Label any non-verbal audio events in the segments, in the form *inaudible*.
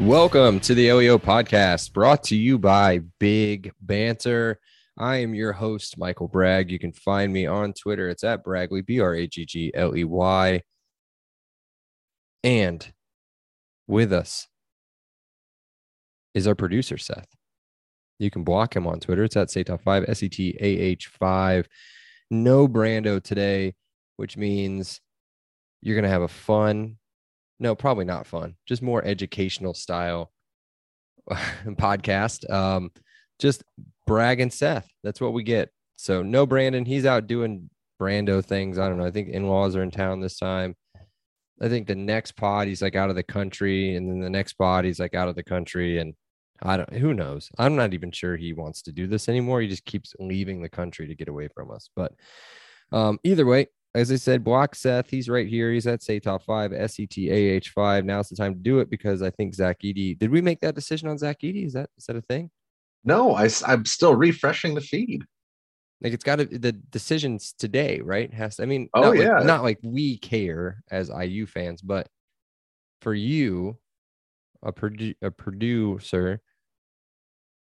Welcome to the LEO podcast brought to you by Big Banter. I am your host, Michael Bragg. You can find me on Twitter. It's at Bragley, B R A G G L E Y. And with us is our producer, Seth. You can block him on Twitter. It's at Setah5, S E T A H 5. No Brando today, which means you're going to have a fun, no, probably not fun, just more educational style *laughs* podcast. Um, just Bragg and Seth. That's what we get. So no Brandon. He's out doing Brando things. I don't know. I think in-laws are in town this time. I think the next pod he's like out of the country, and then the next pod he's like out of the country, and I don't. Who knows? I'm not even sure he wants to do this anymore. He just keeps leaving the country to get away from us. But um, either way, as I said, block Seth. He's right here. He's at say top five, S E T A H five. Now's the time to do it because I think Zach Edey. Did we make that decision on Zach Edey? Is that is that a thing? No, I, I'm still refreshing the feed. Like it's got to the decisions today, right? Has I mean, oh not yeah, like, not like we care as IU fans, but for you, a Purdue a producer,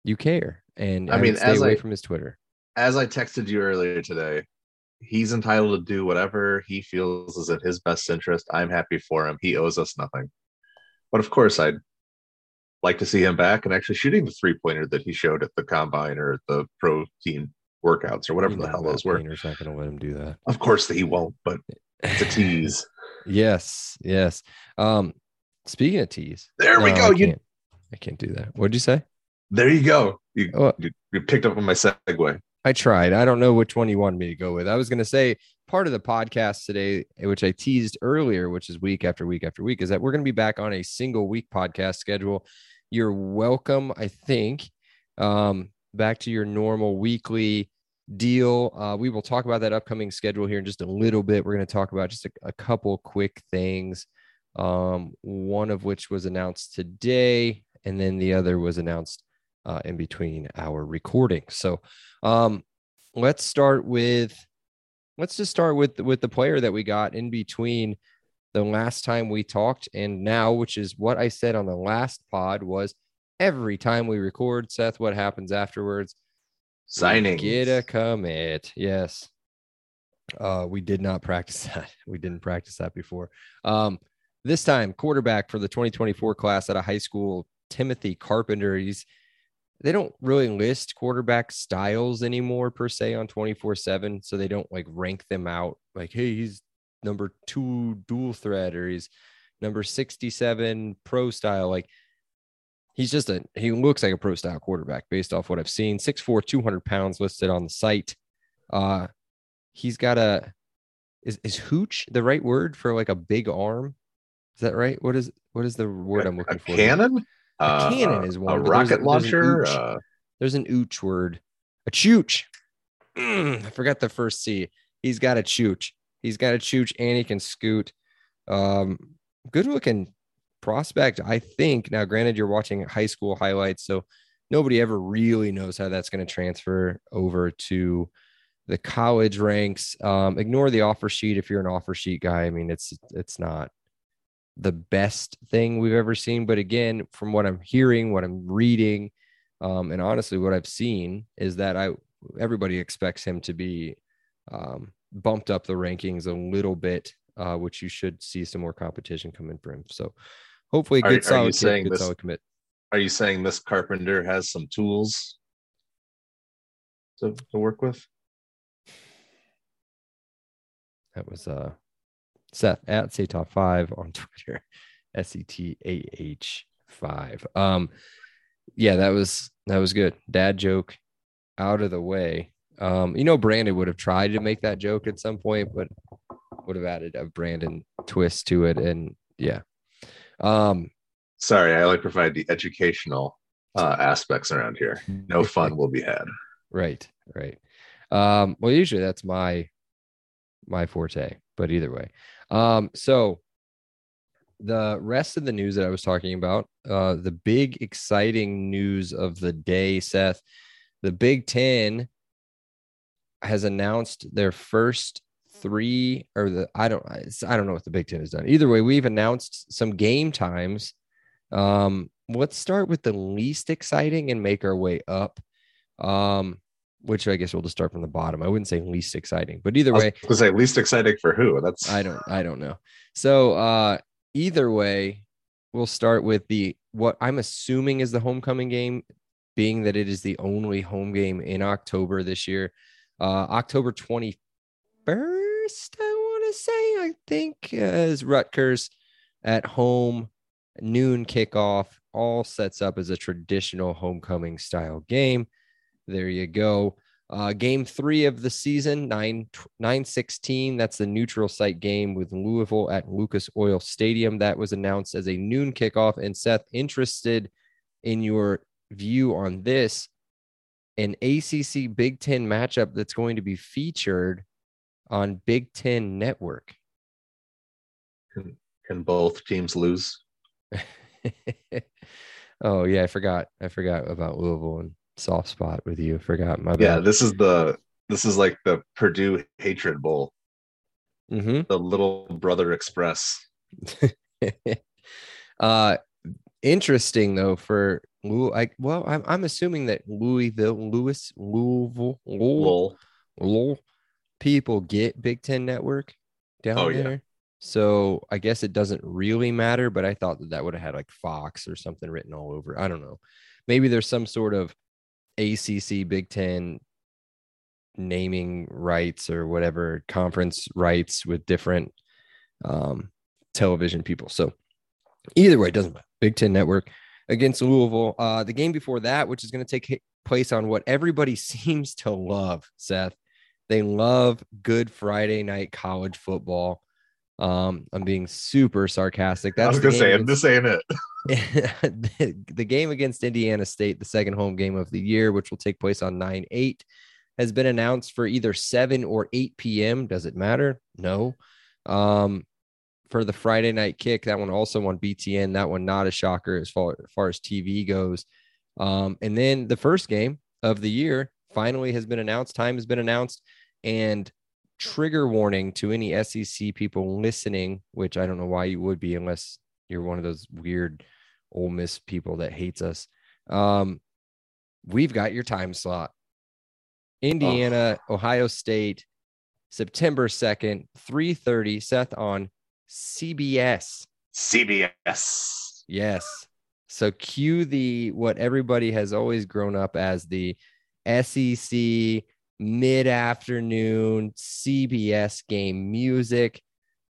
you care, and I mean, stay as away I- from his Twitter. as I texted you earlier today, he's entitled to do whatever he feels is in his best interest. I'm happy for him. He owes us nothing. But of course, I'd like to see him back and actually shooting the three pointer that he showed at the combine or at the pro team workouts or whatever You the hell those were. Painter's not going to let him do that. Of course, he won't, but it's a *laughs* tease. yes, yes. Um, speaking of tease, There we go. I You can't, I can't do that. What'd you say? There you go. You, Oh, you, you picked up on my segue. I tried. I don't know which one you wanted me to go with. I was going to say part of the podcast today, which I teased earlier, which is week after week after week, is that we're going to be back on a single week podcast schedule. You're welcome, I think, um, back to your normal weekly deal. Uh, we will talk about that upcoming schedule here in just a little bit. We're going to talk about just a, a couple quick things, um, one of which was announced today, and then the other was announced uh, in between our recording. So, um, let's start with let's just start with with the player that we got in between the last time we talked and now, which is what I said on the last pod was every time we record, Seth, what happens afterwards? Signing. Get a commit. Yes. Uh, we did not practice *laughs* that. We didn't practice that before. Um, this time, quarterback for the 2024 class at a high school, Timothy Carpenter. He's they don't really list quarterback styles anymore per se on 24 7 so they don't like rank them out like hey he's number two dual threat or he's number 67 pro style like he's just a he looks like a pro style quarterback based off what i've seen. 6'4 200 pounds listed on the site. Uh he's got a is, is hooch the right word for like a big arm? Is that right? What is what is the word i'm looking a for cannon? A cannon Uh, is one, A but there's rocket there's an launcher? ooch. Uh, there's an ooch word, a chooch. Mm, I forgot the first C. He's got a chooch. He's got a chooch and he can scoot. Um, good looking prospect, I think. Now, granted, you're watching high school highlights, so nobody ever really knows how that's going to transfer over to the college ranks. Um, ignore the offer sheet if you're an offer sheet guy. I mean, it's it's not the best thing we've ever seen. But again, from what I'm hearing, what I'm reading, um, and honestly, what I've seen is that I everybody expects him to be um, bumped up the rankings a little bit, uh, which you should see some more competition coming for him. So hopefully, a Are- good are you solid saying good this- solid commit. Are you saying this carpenter has some tools to, to work with? That was uh, Seth at say top five on *laughs* Twitter, S E T A H five. Um, yeah, that was that was good. Dad joke out of the way. Um, you know, Brandon would have tried to make that joke at some point, but would have added a Brandon twist to it, and yeah. Um, Sorry, I like provide the educational uh, aspects around here. No *laughs* fun will be had. right, right. Um, well, usually that's my my forte, but either way. Um, so the rest of the news that I was talking about, uh, the big exciting news of the day, Seth, the Big Ten has announced their first three or the I don't I don't know what the Big Ten has done. Either way, we've announced some game times. Um, let's start with the least exciting and make our way up. Um, which I guess we'll just start from the bottom. I wouldn't say least exciting, but either I was way, gonna say least exciting for who? That's I don't I don't know. So uh either way, we'll start with the what I'm assuming is the homecoming game, being that it is the only home game in October this year. Uh October 21st, I want to say, I think, uh, is Rutgers at home, noon kickoff, all sets up as a traditional homecoming style game. There you go. Uh, game three of the season, 9 9 16. That's the neutral site game with Louisville at Lucas Oil Stadium. That was announced as a noon kickoff. And Seth, interested in your view on this, an ACC Big Ten matchup that's going to be featured on Big Ten Network. can both teams lose? *laughs* oh yeah, I forgot. I forgot about Louisville and soft spot with you. Forgot my Yeah, this is the this is like the Purdue hatred bowl, hmm the little brother express. *laughs* uh interesting though for Lou I well I'm I'm assuming that Louisville, Louis, Louisville, Lowell. Lowell people get Big Ten Network down Oh, yeah. there. So I guess it doesn't really matter, but I thought that that would have had like Fox or something written all over. I don't know. Maybe there's some sort of ACC Big Ten naming rights or whatever conference rights with different um, television people. So either way, it doesn't matter. Big Ten Network against Louisville. Uh, the game before that, which is going to take place on what everybody *laughs* seems to love, Seth. They love Good Friday night college football. Um, I'm being super sarcastic. I That's was the gonna say, I'm just saying it. the, *laughs* *laughs* the game against Indiana State, the second home game of the year, which will take place on 9 8, has been announced for either 7 or 8 p.m. Does it matter? No. Um, for the Friday night kick, that one also on BTN. That one not a shocker as far, as far as TV goes. Um, and then the first game of the year finally has been announced. Time has been announced. And trigger warning to any SEC people listening, which I don't know why you would be unless you're one of those weird Ole Miss people that hates us. Um, we've got your time slot. Indiana, Ohio State, September 2nd, 3:30, Seth on CBS. CBS. Yes. So cue the what everybody has always grown up as the SEC mid-afternoon CBS game music.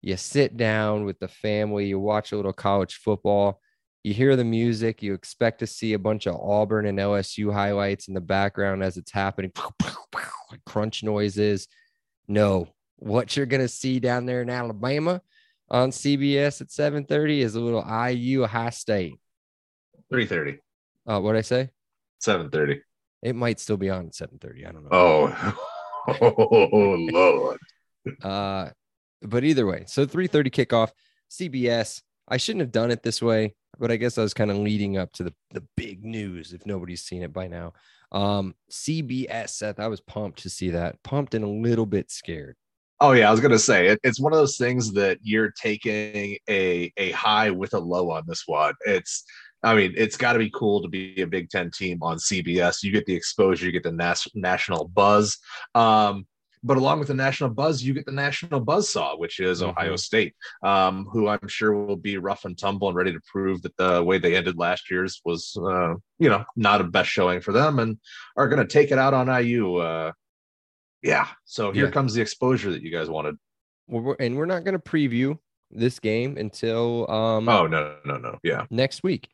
You sit down with the family, you watch a little college football, you hear the music, you expect to see a bunch of Auburn and LSU highlights in the background as it's happening, crunch noises. No, what you're gonna see down there in Alabama on CBS at 7:30 is a little IU High State. 3:30. Uh, what did I say? 7:30. It might still be on at 7:30. I don't know. Oh. oh *laughs* *laughs* Lord. Uh, but either way, so 3:30 kickoff, CBS. I shouldn't have done it this way, but I guess I was kind of leading up to the the big news. If nobody's seen it by now, um, CBS. Seth, I was pumped to see that. Pumped and a little bit scared. Oh yeah, I was gonna say it, it's one of those things that you're taking a a high with a low on this one. It's I mean, it's got to be cool to be a Big Ten team on CBS. You get the exposure, you get the nas- national buzz. Um, but along with the national buzz, you get the national buzz saw, which is Mhm. Ohio State, um, who I'm sure will be rough and tumble and ready to prove that the way they ended last year's was, uh, you know, not a best showing for them, and are going to take it out on IU. Uh, yeah. So here Yeah. comes the exposure that you guys wanted. Well, and we're not going to preview this game until um Oh no, no, no. Yeah. next week.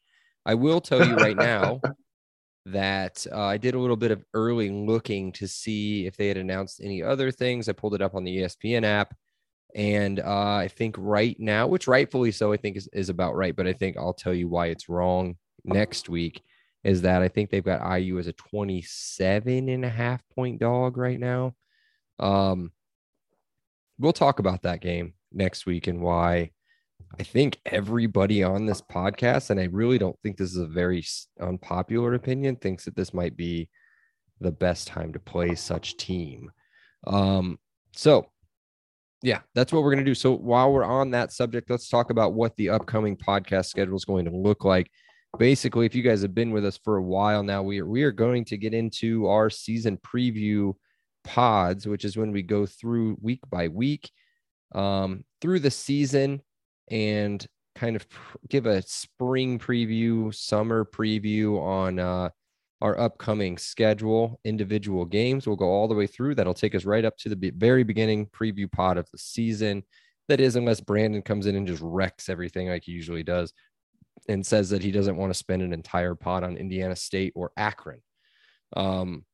I will tell you right now *laughs* that uh, I did a little bit of early looking to see if they had announced any other things. I pulled it up on the ESPN app. And uh, I think right now, which rightfully so, I think is, is about right. But I think I'll tell you why it's wrong next week is that I think they've got IU as a 27 and a half point dog right now. Um, we'll talk about that game next week and why I think everybody on this podcast, and I really don't think this is a very unpopular opinion, thinks that this might be the best time to play such team. Um, so yeah, that's what we're going to do. So while we're on that subject, let's talk about what the upcoming podcast schedule is going to look like. Basically, if you guys have been with us for a while now, we are, we are going to get into our season preview pods, which is when we go through week by week um, through the season and kind of give a spring preview, summer preview on uh, our upcoming schedule, individual games. We'll go all the way through. That'll take us right up to the very beginning preview pod of the season. That is, unless Brandon comes in and just wrecks everything like he usually does and says that he doesn't want to spend an entire pod on Indiana State or Akron. Um,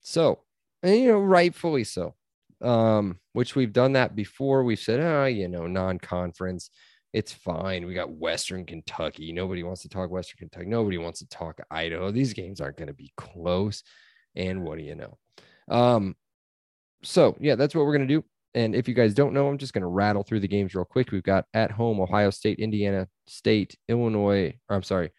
so, and, you know, rightfully so, um, which we've done that before. We've said, oh, you know, non conference it's fine. We got Western Kentucky. Nobody wants to talk Western Kentucky. Nobody wants to talk Idaho. These games aren't going to be close. And what do you know? Um, so yeah, that's what we're going to do. And if you guys don't know, I'm just going to rattle through the games real quick. We've got at home Ohio State, Indiana State, Illinois. Or I'm sorry,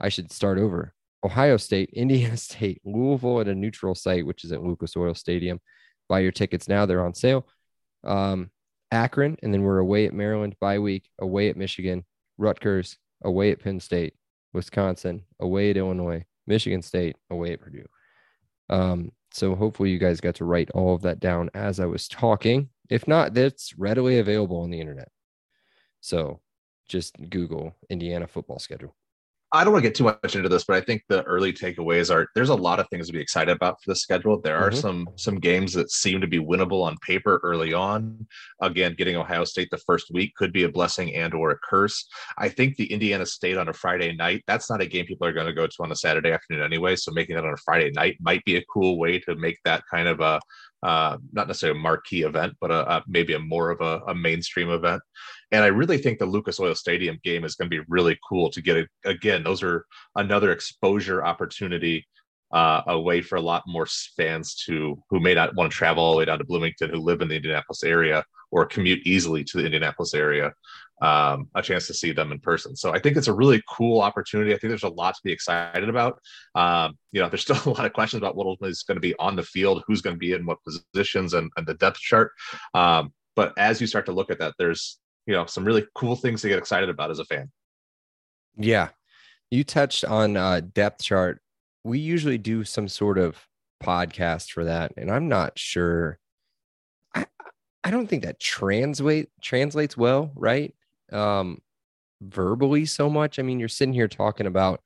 I should start over. Ohio State, *laughs* Indiana State, Louisville at a neutral site, which is at Lucas Oil Stadium. Buy your tickets now; they're on sale. Um, Akron, and then we're away at Maryland bye week, away at Michigan, Rutgers, away at Penn State, Wisconsin, away at Illinois, Michigan State, away at Purdue. Um, so hopefully you guys got to write all of that down as I was talking. If not, that's readily available on the internet. So just Google Indiana football schedule. I don't want to get too much into this, but I think the early takeaways are there's a lot of things to be excited about for the schedule. There are mm-hmm. some some games that seem to be winnable on paper early on. Again, getting Ohio State the first week could be a blessing and or a curse. I think the Indiana State on a Friday night, that's not a game people are going to go to on a Saturday afternoon anyway. So making that on a Friday night might be a cool way to make that kind of a uh, not necessarily a marquee event, but a, a maybe a more of a, a, mainstream event. And I really think the Lucas Oil Stadium game is going to be really cool to get. A, again, those are another exposure opportunity uh, a way for a lot more fans to who may not want to travel all the way down to Bloomington, who live in the Indianapolis area or commute easily to the Indianapolis area, um, a chance to see them in person. So I think it's a really cool opportunity. I think there's a lot to be excited about. Um, you know, *laughs* there's still a lot of questions about what is going to be on the field, who's going to be in what positions, and, and the depth chart. Um, but as you start to look at that, there's you know some really cool things to get excited about as a fan. Yeah, you touched on uh, depth chart we usually do some sort of podcast for that, and I'm not sure. I I don't think that translate translates well, right? Um, verbally so much. I mean, you're sitting here talking about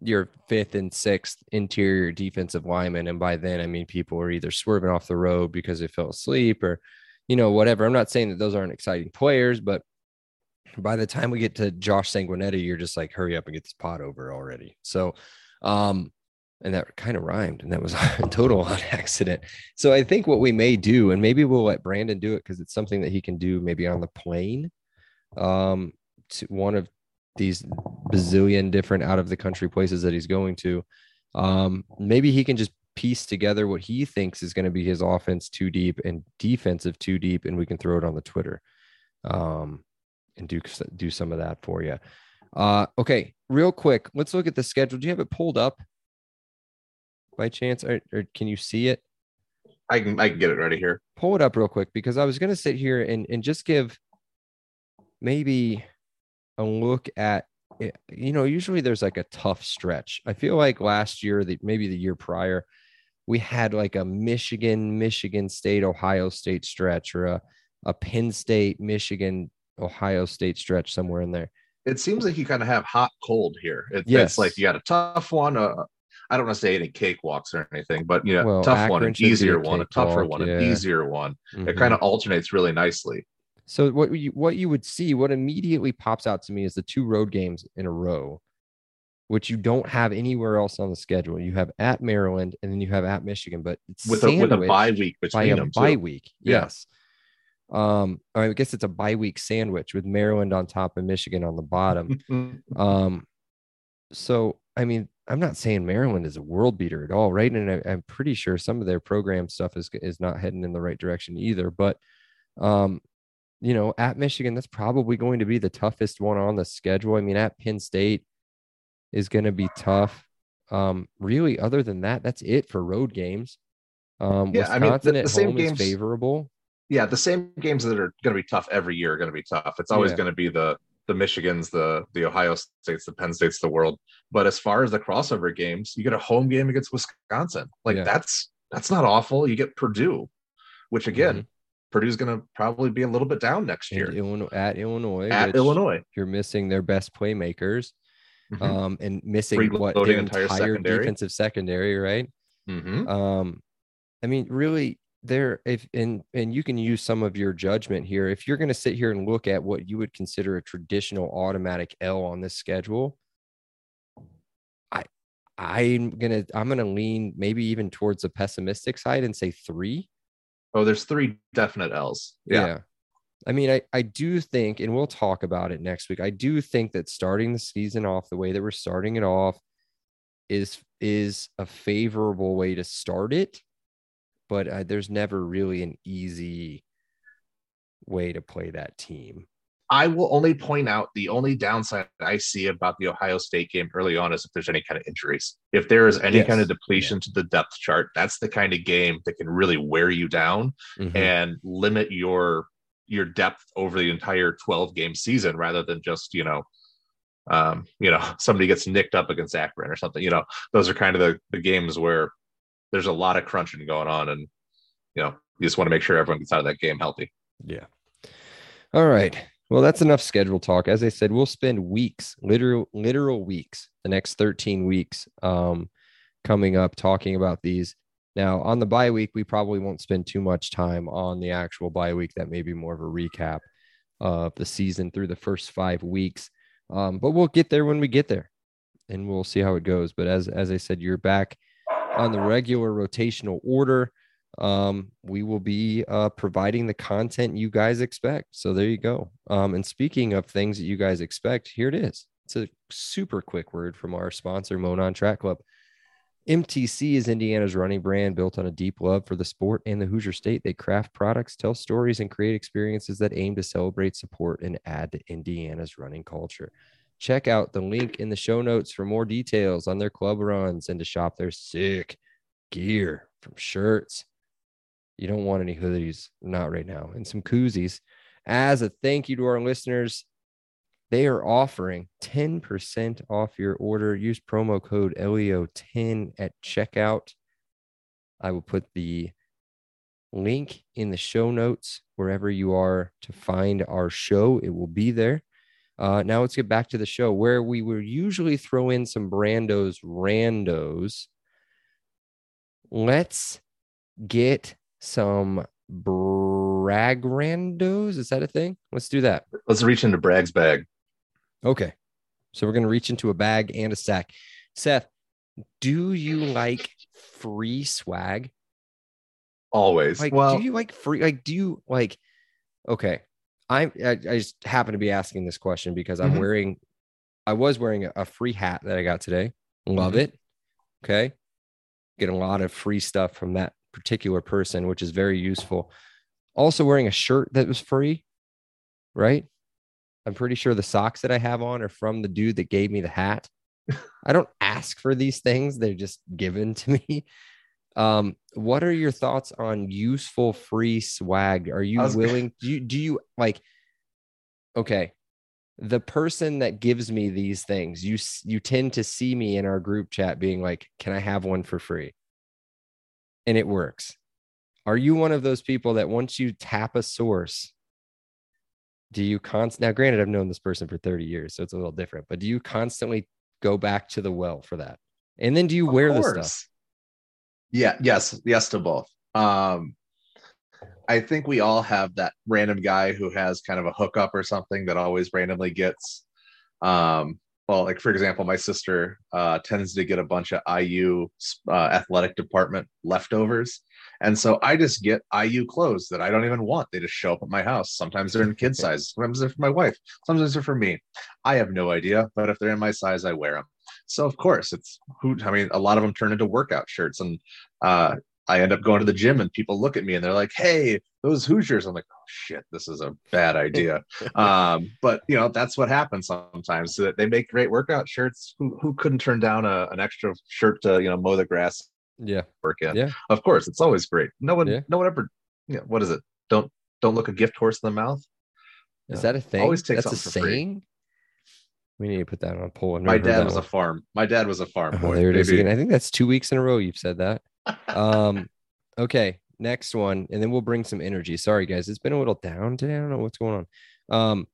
your fifth and sixth interior defensive lineman, and by then, I mean people are either swerving off the road because they fell asleep or, you know, whatever. I'm not saying that those aren't exciting players, but by the time we get to Josh Sanguinetti, you're just like, hurry up and get this pot over already. So um, and that kind of rhymed, and that was *laughs* a total on *laughs* accident. So I think what we may do, and maybe we'll let Brandon do it because it's something that he can do maybe on the plane, um, to one of these bazillion different out of the country places that he's going to. Um, maybe he can just piece together what he thinks is going to be his offense too deep and defensive too deep, and we can throw it on the Twitter, um, and do do some of that for you. Uh, okay, real quick, let's look at the schedule. Do you have it pulled up by chance, or, or can you see it? I can I can get it ready here. Pull it up real quick because I was going to sit here and and just give maybe a look at eh, you know usually there's like a tough stretch. I feel like last year, the maybe the year prior, we had like a Michigan, Michigan State, Ohio State stretch, or a a Penn State, Michigan, Ohio State stretch somewhere in there it seems like you kind of have hot cold here. It, yes. It's like you got a tough one. Uh, I don't want to say any cakewalks or anything, but you know, well, tough Akron one, an easier one, a tougher one, yeah. an easier one. Mm-hmm. It kind of alternates really nicely. So what you what you would see, what immediately pops out to me is the two road games in a row which you don't have anywhere else on the schedule. You have at Maryland and then you have at Michigan, but it's with a with a bye week by between a them. bye week. Yeah. Yes. Um, I guess it's a bye week sandwich with Maryland on top and Michigan on the bottom. *laughs* Um, so I mean, I'm not saying Maryland is a world beater at all, right? And I, I'm pretty sure some of their program stuff is is not heading in the right direction either. But, um, you know, at Michigan, that's probably going to be the toughest one on the schedule. I mean, at Penn State is going to be tough. Um, really, other than that, that's it for road games. Um, Yeah, I mean, the- the at same home is games- favorable. yeah, the same games that are going to be tough every year are going to be tough. It's always Yeah. going to be the the Michigans, the the Ohio States, the Penn States, the world. But as far as the crossover games, you get a home game against Wisconsin. Like Yeah. that's that's not awful. You get Purdue, which again, Purdue's going to probably be a little bit down next year Illinois, at Illinois, at Illinois. you're missing their best playmakers. Mhm. um, and missing what their entire entire, secondary. defensive secondary, right? Mhm. Um, I mean, really, there if and and you can use some of your judgment here. If you're going to sit here and look at what you would consider a traditional automatic L on this schedule, I I'm gonna I'm gonna lean maybe even towards the pessimistic side and say three. Oh, there's three definite L's. Yeah. I mean, I, I do think, and we'll talk about it next week. I do think that starting the season off the way that we're starting it off is is a favorable way to start it, but uh, there's never really an easy way to play that team. I will only point out the only downside I see about the Ohio State game early on is if there's any kind of injuries. If there is any kind of Yes. depletion to the depth chart, that's the kind of game that can really wear you down Mhm. and limit your your depth over the entire 12 game season rather than just, you know, um, you know, *laughs* somebody gets nicked up against Akron or something. You know, those are kind of the, the games where there's a lot of crunching going on and you know, you just want to make sure everyone gets out of that game healthy. Yeah. All right. Well, that's enough schedule talk. As I said, we'll spend weeks, literal literal weeks, the next 13 weeks um coming up talking about these. Now, on the bye week, we probably won't spend too much time on the actual bye week. That may be more of a recap of the season through the first 5 weeks. Um, but we'll get there when we get there. And we'll see how it goes. But as as I said, you're back on the regular rotational order um, we will be uh, providing the content you guys expect. So there you go. Um, and speaking of things that you guys expect, here it is. It's a super quick word from our sponsor, Monon Track Club. MTC is Indiana's running brand built on a deep love for the sport and the Hoosier State. They craft products, tell stories, and create experiences that aim to celebrate, support, and add to Indiana's running culture. Check out the link in the show notes for more details on their club runs and to shop their sick gear from shirts. You don't want any hoodies, not right now, and some koozies. As a thank you to our listeners, they are offering 10% off your order. Use promo code LEO10 at checkout. I will put the link in the show notes wherever you are to find our show. It will be there. Uh, now let's get back to the show where we will usually throw in some Brando's randos. Let's get some brag randos. Is that a thing? Let's do that. Let's reach into Bragg's bag. Okay. So we're going to reach into a bag and a sack. Seth, do you like free swag? Always. Like, well, do you like free? Like, do you like? Okay, I'm. I, I just happen to be asking this question because I'm Mhm. wearing. I was wearing a, a free hat that I got today. Love Mhm. it. Okay, get a lot of free stuff from that particular person, which is very useful. Also wearing a shirt that was free, right? I'm pretty sure the socks that I have on are from the dude that gave me the hat. I don't ask for these things; they're just given to me. *laughs* Um, what are your thoughts on useful free swag? Are you willing? Do you do you like? Okay, the person that gives me these things, you you tend to see me in our group chat being like, "Can I have one for free?" And it works. Are you one of those people that once you tap a source, do you const now? Granted, I've known this person for 30 years, so it's a little different, but do you constantly go back to the well for that? And then do you Of wear the course. stuff? Yeah, yes, yes to both. Um, I think we all have that random guy who has kind of a hookup or something that always randomly gets um, well, like for example, my sister uh, tends to get a bunch of IU uh, athletic department leftovers, and so I just get IU clothes that I don't even want. They just show up at my house. Sometimes they're in kid size. Sometimes they're for my wife. Sometimes they're for me. I have no idea, but if they're in my size, I wear them. So of course, it's who. I mean, a lot of them turn into workout shirts, and uh, I end up going to the gym, and people look at me and they're like, "Hey, those Hoosiers." I'm like, "Oh shit, this is a bad idea." *laughs* um, but you know, that's what happens sometimes. So that they make great workout shirts. Who who couldn't turn down a, an extra shirt to you know mow the grass Yeah. work in? Yeah. Of course, it's always great. No one, Yeah. no one ever. Yeah, what is it? Don't don't look a gift horse in the mouth. Is that a thing? Always take That's a for free. saying. We need to put that on a poll. My dad was a farm. My dad was a farm Oh, boy. there it is again. I think that's two weeks in a row you've said that. *laughs* Um, okay, next one, and then we'll bring some energy. Sorry, guys, it's been a little down today. I don't know what's going on. Um,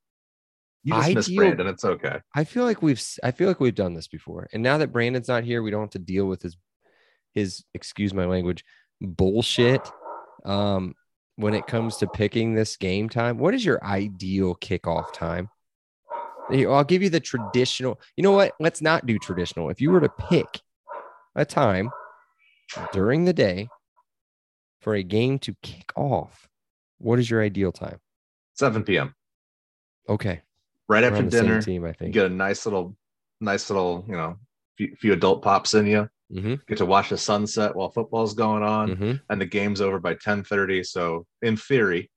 You just miss Brandon. It's okay. I feel like we've I feel like we've done this before. And now that Brandon's not here, we don't have to deal with his his excuse my language bullshit. Um when it comes to picking this game time, what is your ideal kickoff time? I'll give you the traditional. You know what? Let's not do traditional. If you were to pick a time during the day for a game to kick off, what is your ideal time? 7 p.m. Okay. Right after dinner. team, I You think. get a nice little, nice little, you know, few, few adult pops in you. Hmm Get to watch the sunset while football's going on, hmm and the game's over by 10:30. So in theory,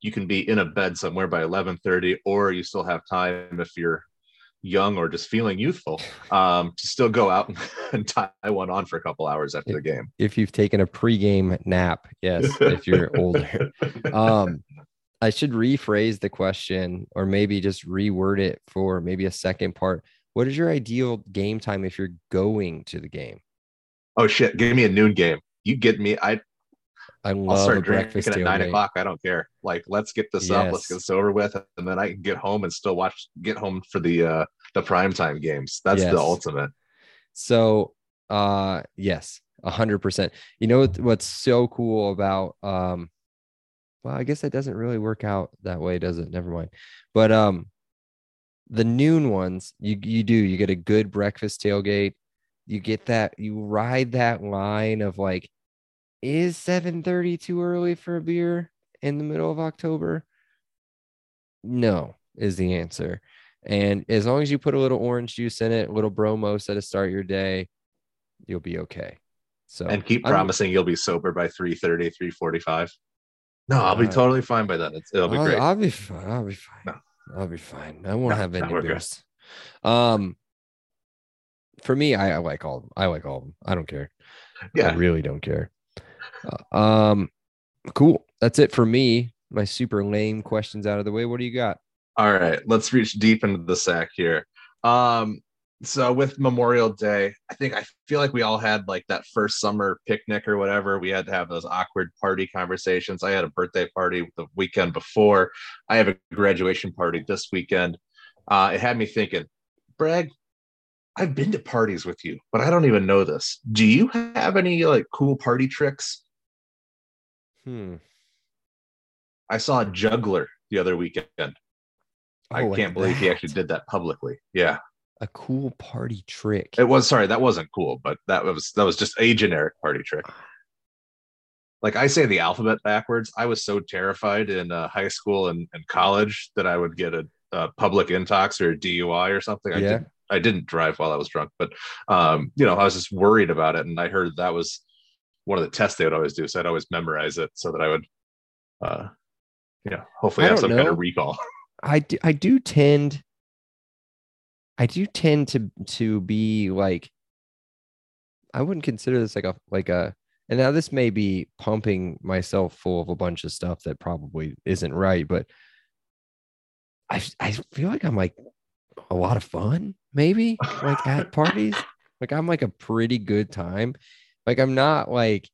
you can be in a bed somewhere by 11:30, or you still have time if you're young or just feeling youthful um, to still go out *laughs* and tie one on for a couple hours after the game. if you've taken a pregame nap. Yes, if you're *laughs* older. Um, I should rephrase the question or maybe just reword it for maybe a second part. What is your ideal game time if you're going to the game? Oh shit! Give me a noon game. You get me. I I I'll love a start breakfast drinking at nine o'clock. I don't care. Like, let's get this up. Let's get this over with, and then I can get home and still watch. Get home for the uh the primetime games. That's Yes. the ultimate. So, uh, yes, a hundred percent. You know what's so cool about um, well, I guess that doesn't really work out that way, does it? Never mind. But um, the noon ones, you you do you get a good breakfast tailgate. You get that you ride that line of like, is seven thirty too early for a beer in the middle of October? No, is the answer. And as long as you put a little orange juice in it, a little bromos at the start your day, you'll be okay. So and keep I'm- promising you'll be sober by 3.30 3.45 no i'll be Uh, totally fine by then it's, it'll be I'll, great I'll be fine. I'll be fine. No. I'll be fine. I won't No, have any we're good. beers. Um, for me, I, I like all. of them. I like all of them. I don't care. Yeah, I really don't care. Uh, um, cool. That's it for me. My super lame questions out of the way. What do you got? all right let's reach deep into the sack here um so with memorial day i think i feel like we all had like that first summer picnic or whatever we had to have those awkward party conversations i had a birthday party the weekend before i have a graduation party this weekend uh it had me thinking bragg i've been to parties with you but i don't even know this do you have any like cool party tricks Hmm. i saw a juggler the other weekend i Oh, like can't believe he actually did that publicly yeah a cool party trick. It was sorry, that wasn't cool, but that was that was just a generic party trick. Like I say the alphabet backwards. I was so terrified in uh, high school and, and college that I would get a, a public intox or a DUI or something. I Yeah. didn't I didn't drive while I was drunk, but um, you know, I was just worried about it. And I heard that was one of the tests they would always do. So I'd always memorize it so that I would uh you know, hopefully I have some kind of recall. I do, I do tend I do tend to to be like I wouldn't consider this like a like a and now this may be pumping myself full of a bunch of stuff that probably isn't right, but I I feel like I'm like a lot of fun, maybe like at *laughs* parties. Like I'm like a pretty good time. Like I'm not like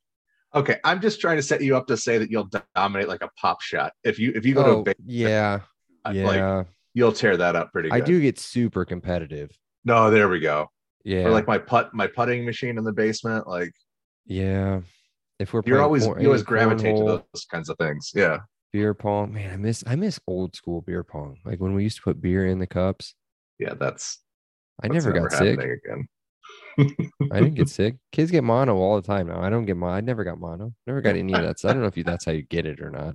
Okay, I'm just trying to set you up to say that you'll dominate like a pop shot. If you if you go to a oh big yeah, *laughs* like yeah. you'll tear that up pretty good. I do get super competitive. No, there we go. Yeah. Or like my putt my putting machine in the basement. Like Yeah. If we're you're always you always gravitate to those kinds of things. Yeah. beer pong. Man, I miss I miss old school beer pong. Like when we used to put beer in the cups. Yeah, that's I That's never got sick. again. I didn't get *laughs* sick. Kids get mono all the time now. I don't get mono. I never got mono. Never got any of that. So I don't know if you, that's how you get it or not.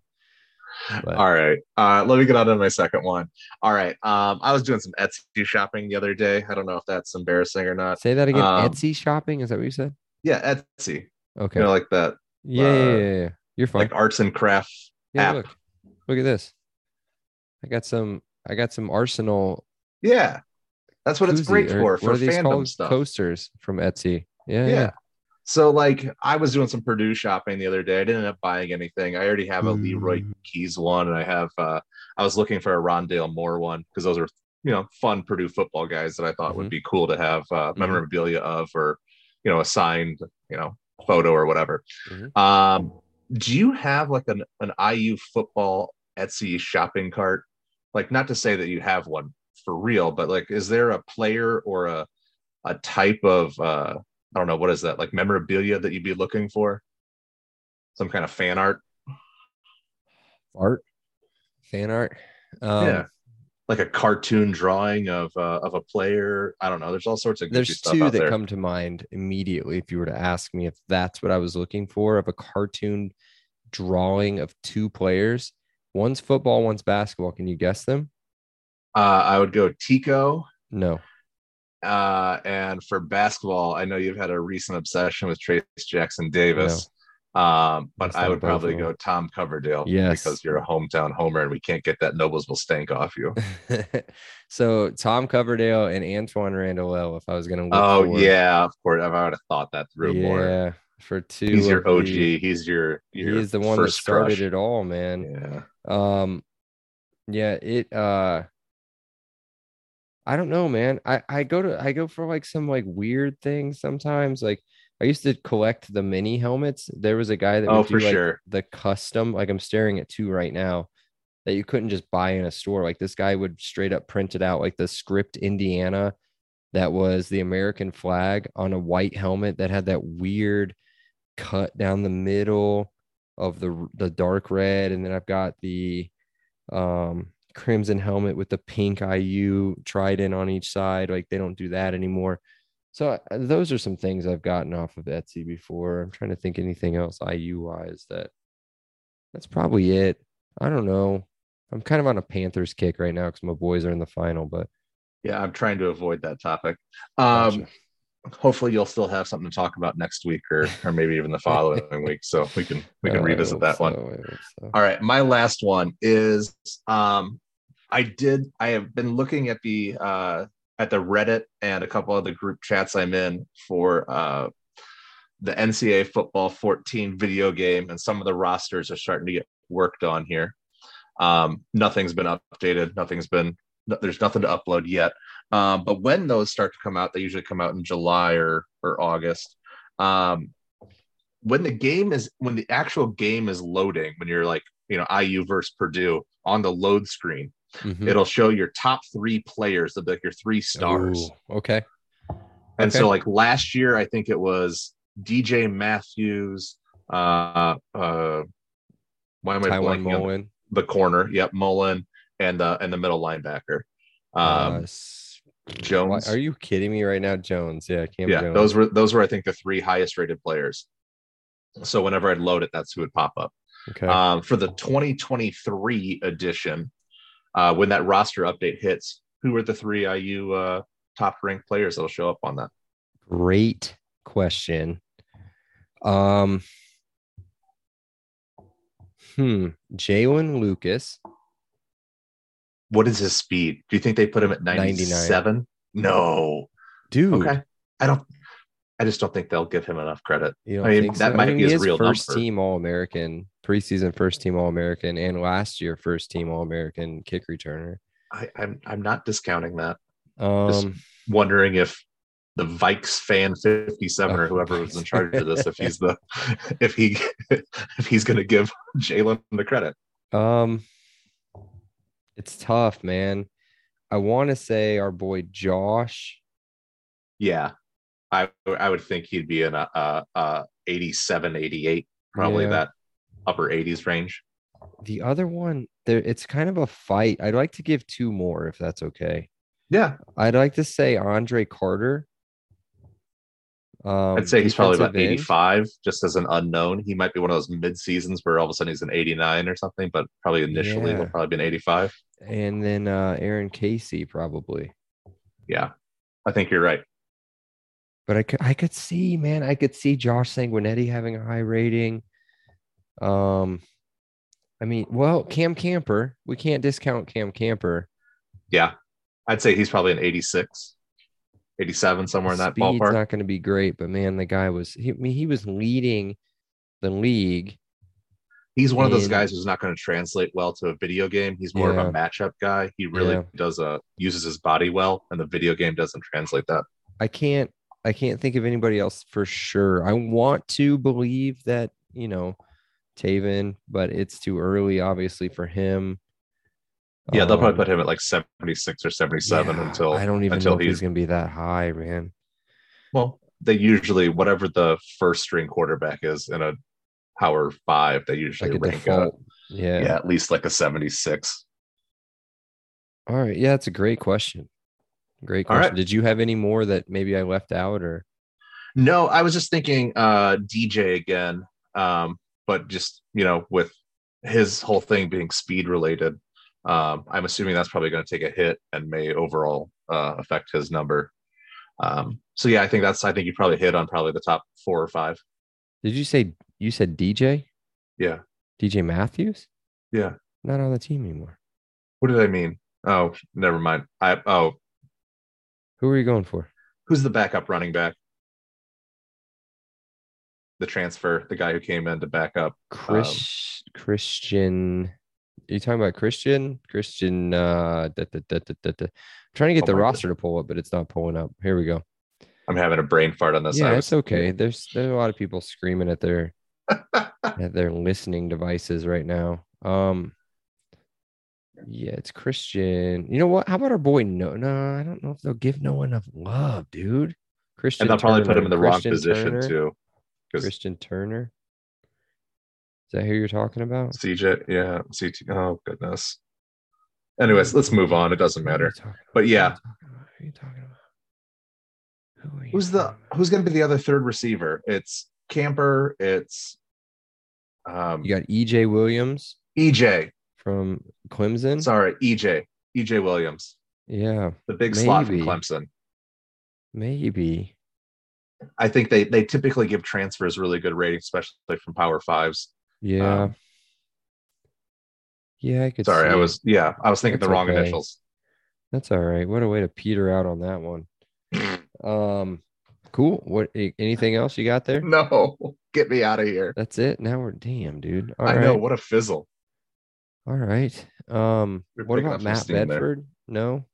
But All right. Uh, let me get on to my second one. All right. Um, I was doing some Etsy shopping the other day. I don't know if that's embarrassing or not. say that again. Um, Etsy shopping. Is that what you said? Yeah, Etsy. Okay. You know, like that, yeah, yeah, uh, yeah, yeah, yeah. You're fine. like arts and crafts. yeah, app. look. Look at this. I got some. I got some Arsenal. Yeah, that's what it's great or for for fandom stuff. Coasters from Etsy. Yeah, yeah. So like I was doing some Purdue shopping the other day. I didn't end up buying anything. I already have a Leroy Mm. Keys one, and I have uh I was looking for a Rondale Moore one because those are you know fun Purdue football guys that I thought would Mhm. be cool to have uh, Mhm. memorabilia of or you know a signed you know photo or whatever. Mhm. Um, do you have like an an IU football Etsy shopping cart? Like not to say that you have one for real, but like is there a player or a a type of uh I don't know what is that like memorabilia that you'd be looking for? Some kind of fan art, Art, fan art. Um, yeah, like a cartoon drawing of uh, of a player. I don't know. There's all sorts of There's stuff two that there. come to mind immediately if you were to ask me if that's what I was looking for of a cartoon drawing of two players. One's football, one's basketball. Can you guess them? Uh, I would go Tico. No. Uh, and for basketball, I know you've had a recent obsession with Trayce Jackson Davis. Um, but I would probably go Tom Coverdale Yes. because you're a hometown homer and we can't get that Noblesville stank off you. *laughs* so Tom Coverdale and Antwaan Randle El if I was gonna oh for- yeah, of course. I would have thought that through yeah more. Yeah. For two He's your OG. the- he's your, your he is the one that started crush. it all man Yeah. um yeah it uh i don't know man. I i go to i go for like some like weird things sometimes like i used to collect the mini helmets. There was a guy that Oh, would do, for like, sure. the custom like i'm staring at two right now that you couldn't just buy in a store. Like this guy would straight up print it out like the script indiana that was the american flag on a white helmet that had that weird cut down the middle of the the dark red and then I've got the um crimson helmet with the pink IU trident on each side like they don't do that anymore so uh, those are some things I've gotten off of Etsy before I'm trying to think anything else IU wise that that's probably it I don't know I'm kind of on a Panthers kick right now because my boys are in the final but Yeah, I'm trying to avoid that topic. Um, Gotcha. hopefully you'll still have something to talk about next week or or maybe even the following *laughs* week, so we can we can revisit that one. so, hope so. All right, my last one is um, I did I have been looking at the uh, at the Reddit and a couple other group chats I'm in for uh, the NCAA football 14 video game, and some of the rosters are starting to get worked on here. Um, nothing's been updated. Nothing's been. no- There's nothing to upload yet. Um, but when those start to come out, they usually come out in July or or August. Um, when the game is when the actual game is loading, when you're like you know IU versus Purdue on the load screen, Mhm. it'll show your top three players, the like your three stars. Ooh, okay And Okay. so, like last year, I think it was DJ Matthews. Uh, uh, why am I Tiawan blanking on Mullen the corner? Yep, Mullen and uh, and the middle linebacker. Um, uh, Jones. Are you kidding me right now, Jones? Yeah, Cam yeah, Jones. those were those were I think the three highest rated players. So whenever I'd load it, that's who would pop up. okay. Um, for the 2023 edition, uh, when that roster update hits, who are the three IU uh, top ranked players that'll show up on that? Great question. Um, hmm, Jaylin Lucas. What is his speed? Do you think they put him at 97? No. Dude, Okay. I don't. I just don't think they'll give him enough credit. you I mean, that so? might I mean, be his is real first number. team All American, preseason first team All American, and last year first team All American kick returner. I, I'm I'm not discounting that. Um, Wondering if the Vikes fan 57 or Oh, whoever was in charge of this, if he's the *laughs* if he if he's going to give Jaylin the credit. um, it's tough, man. I want to say our boy Josh. Yeah, I I would think he'd be in a, a, a 87, 88, probably Yeah. that upper 80s range. The other one, there, it's kind of a fight. I'd like to give two more if that's okay. Yeah, I'd like to say Andre Carter. Um, I'd say he's probably about defensive end. 85, just as an unknown. He might be one of those mid seasons where all of a sudden he's an 89 or something, but probably initially Yeah. he'll probably be an 85. and then uh, Aaron Casey probably. Yeah, I think you're right. But I could I could see, man, I could see Josh Sanguinetti having a high rating. Um, I mean, well, Cam Camper, we can't discount Cam Camper. Yeah, I'd say he's probably an 86, 87, somewhere in that Speed's ballpark. not going to be great, but man, the guy was he, I mean, he was leading the league. He's one of those guys who's not going to translate well to a video game. He's more of a matchup guy. He really Yeah. does a uses his body well, and the video game doesn't translate that. I can't I can't think of anybody else for sure. I want to believe that, you know, Tayven, but it's too early, obviously, for him. Yeah, they'll probably Um, put him at like 76 or 77 yeah, until I don't even until know if he's he's gonna be that high, man. well. They usually whatever the first string quarterback is in a power five, they usually Like rank default. Yeah. yeah at least like a 76. All right. Yeah, that's a great question. Great question. right. Did you have any more that maybe I left out or No, I was just thinking uh DJ again. Um, but just you know, with his whole thing being speed related, um, I'm assuming that's probably going to take a hit and may overall uh, affect his number. Um, so yeah, I think that's I think you probably hit on probably the top four or five. did you say you said DJ? Yeah, DJ Matthews? yeah. Not on the team anymore. What did I mean? Oh, never mind. I oh, Who are you going for? who's the backup running back? The transfer, the guy who came in to back up. Chris Christian. Are you talking about Christian? Christian uh da, da, da. I'm trying to get Oh the roster to pull up, but it's not pulling up. Here we go. I'm having a brain fart on this. yeah, it's okay. There's there's a lot of people screaming at their *laughs* at their listening devices right now. Um yeah, it's Christian. You know what? How about our boy? No, no, I don't know if they'll give no enough love, dude. Christian, and they'll probably put him in the wrong position Turner. too. Christian Turner. Is that who you're talking about? CJ, yeah, CT. Oh goodness. Anyways, let's move on. It doesn't Who are you matter. But Who are you yeah. Who are you talking about? Who Who's the who's going to be the other third receiver? It's Camper. It's um You got EJ Williams EJ. from Clemson. Sorry, EJ. EJ Williams, Yeah, the big slot from Clemson. maybe. I think they they typically give transfers really good ratings, especially from Power Fives. Yeah. Um, yeah, I could Sorry, see I was yeah, I was thinking That's the wrong okay. initials. That's all right. What a way to peter out on that one. *laughs* Um, cool. What? Anything else you got there? No, get me out of here. That's it. Now we're damn, dude. All I right. know what a fizzle. All right. Um, You're what about Matt steam there. Bedford? No.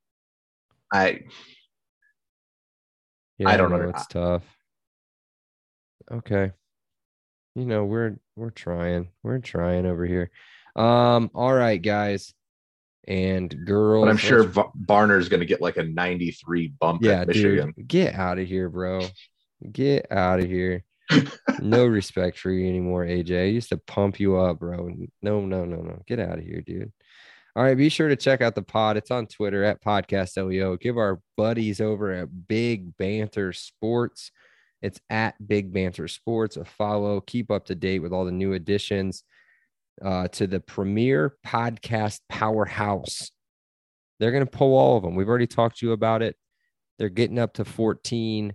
I Yeah, I don't know know. it's tough. Okay. You know, we're we're trying. We're trying over here. Um, all right, guys and girls. but I'm sure let's- Barner's going to get like a 93 bump yeah, at Michigan. dude. Get out of here, bro. Get out of here. no *laughs* respect for you anymore, AJ. I used to pump you up, bro. No, no, no, no. Get out of here, dude. All right, be sure to check out the pod. It's on Twitter at Podcast LEO. Give our buddies over at Big Banter Sports. It's at Big Banter Sports a follow. Keep up to date with all the new additions uh, to the premier podcast powerhouse. They're going to pull all of them. We've already talked to you about it. They're getting up to 14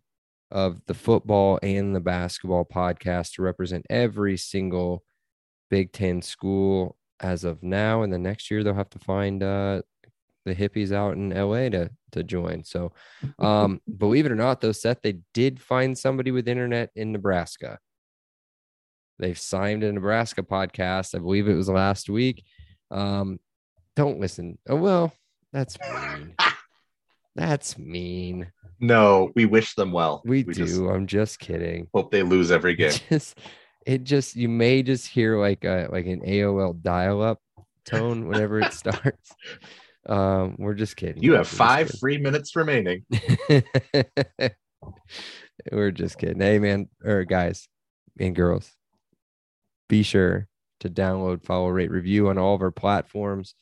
of the football and the basketball podcast to represent every single Big Ten school as of now. And the next year, they'll have to find uh, the hippies out in LA to, to join. So, *laughs* um, believe it or not, though, Seth, they did find somebody with internet in Nebraska. They've signed a Nebraska podcast. I believe it was last week. Um, don't listen. Oh, well, that's mean. That's mean. No, we wish them well. We, do. just I'm just kidding. hope they lose every game. Just it just you may just hear like a like an AOL dial-up tone whenever it *laughs* starts. Um, we're just kidding. You have We're five free minutes remaining. *laughs* We're just kidding. Hey, man, or guys and girls, be sure to download, follow, rate, review on all of our platforms.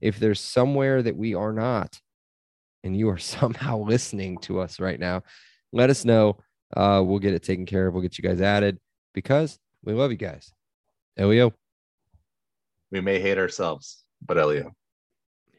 If there's somewhere that we are not, and you are *laughs* somehow listening to us right now, let us know. Uh, we'll get it taken care of. We'll get you guys added because we love you guys. Elio. We may hate ourselves, but Elio.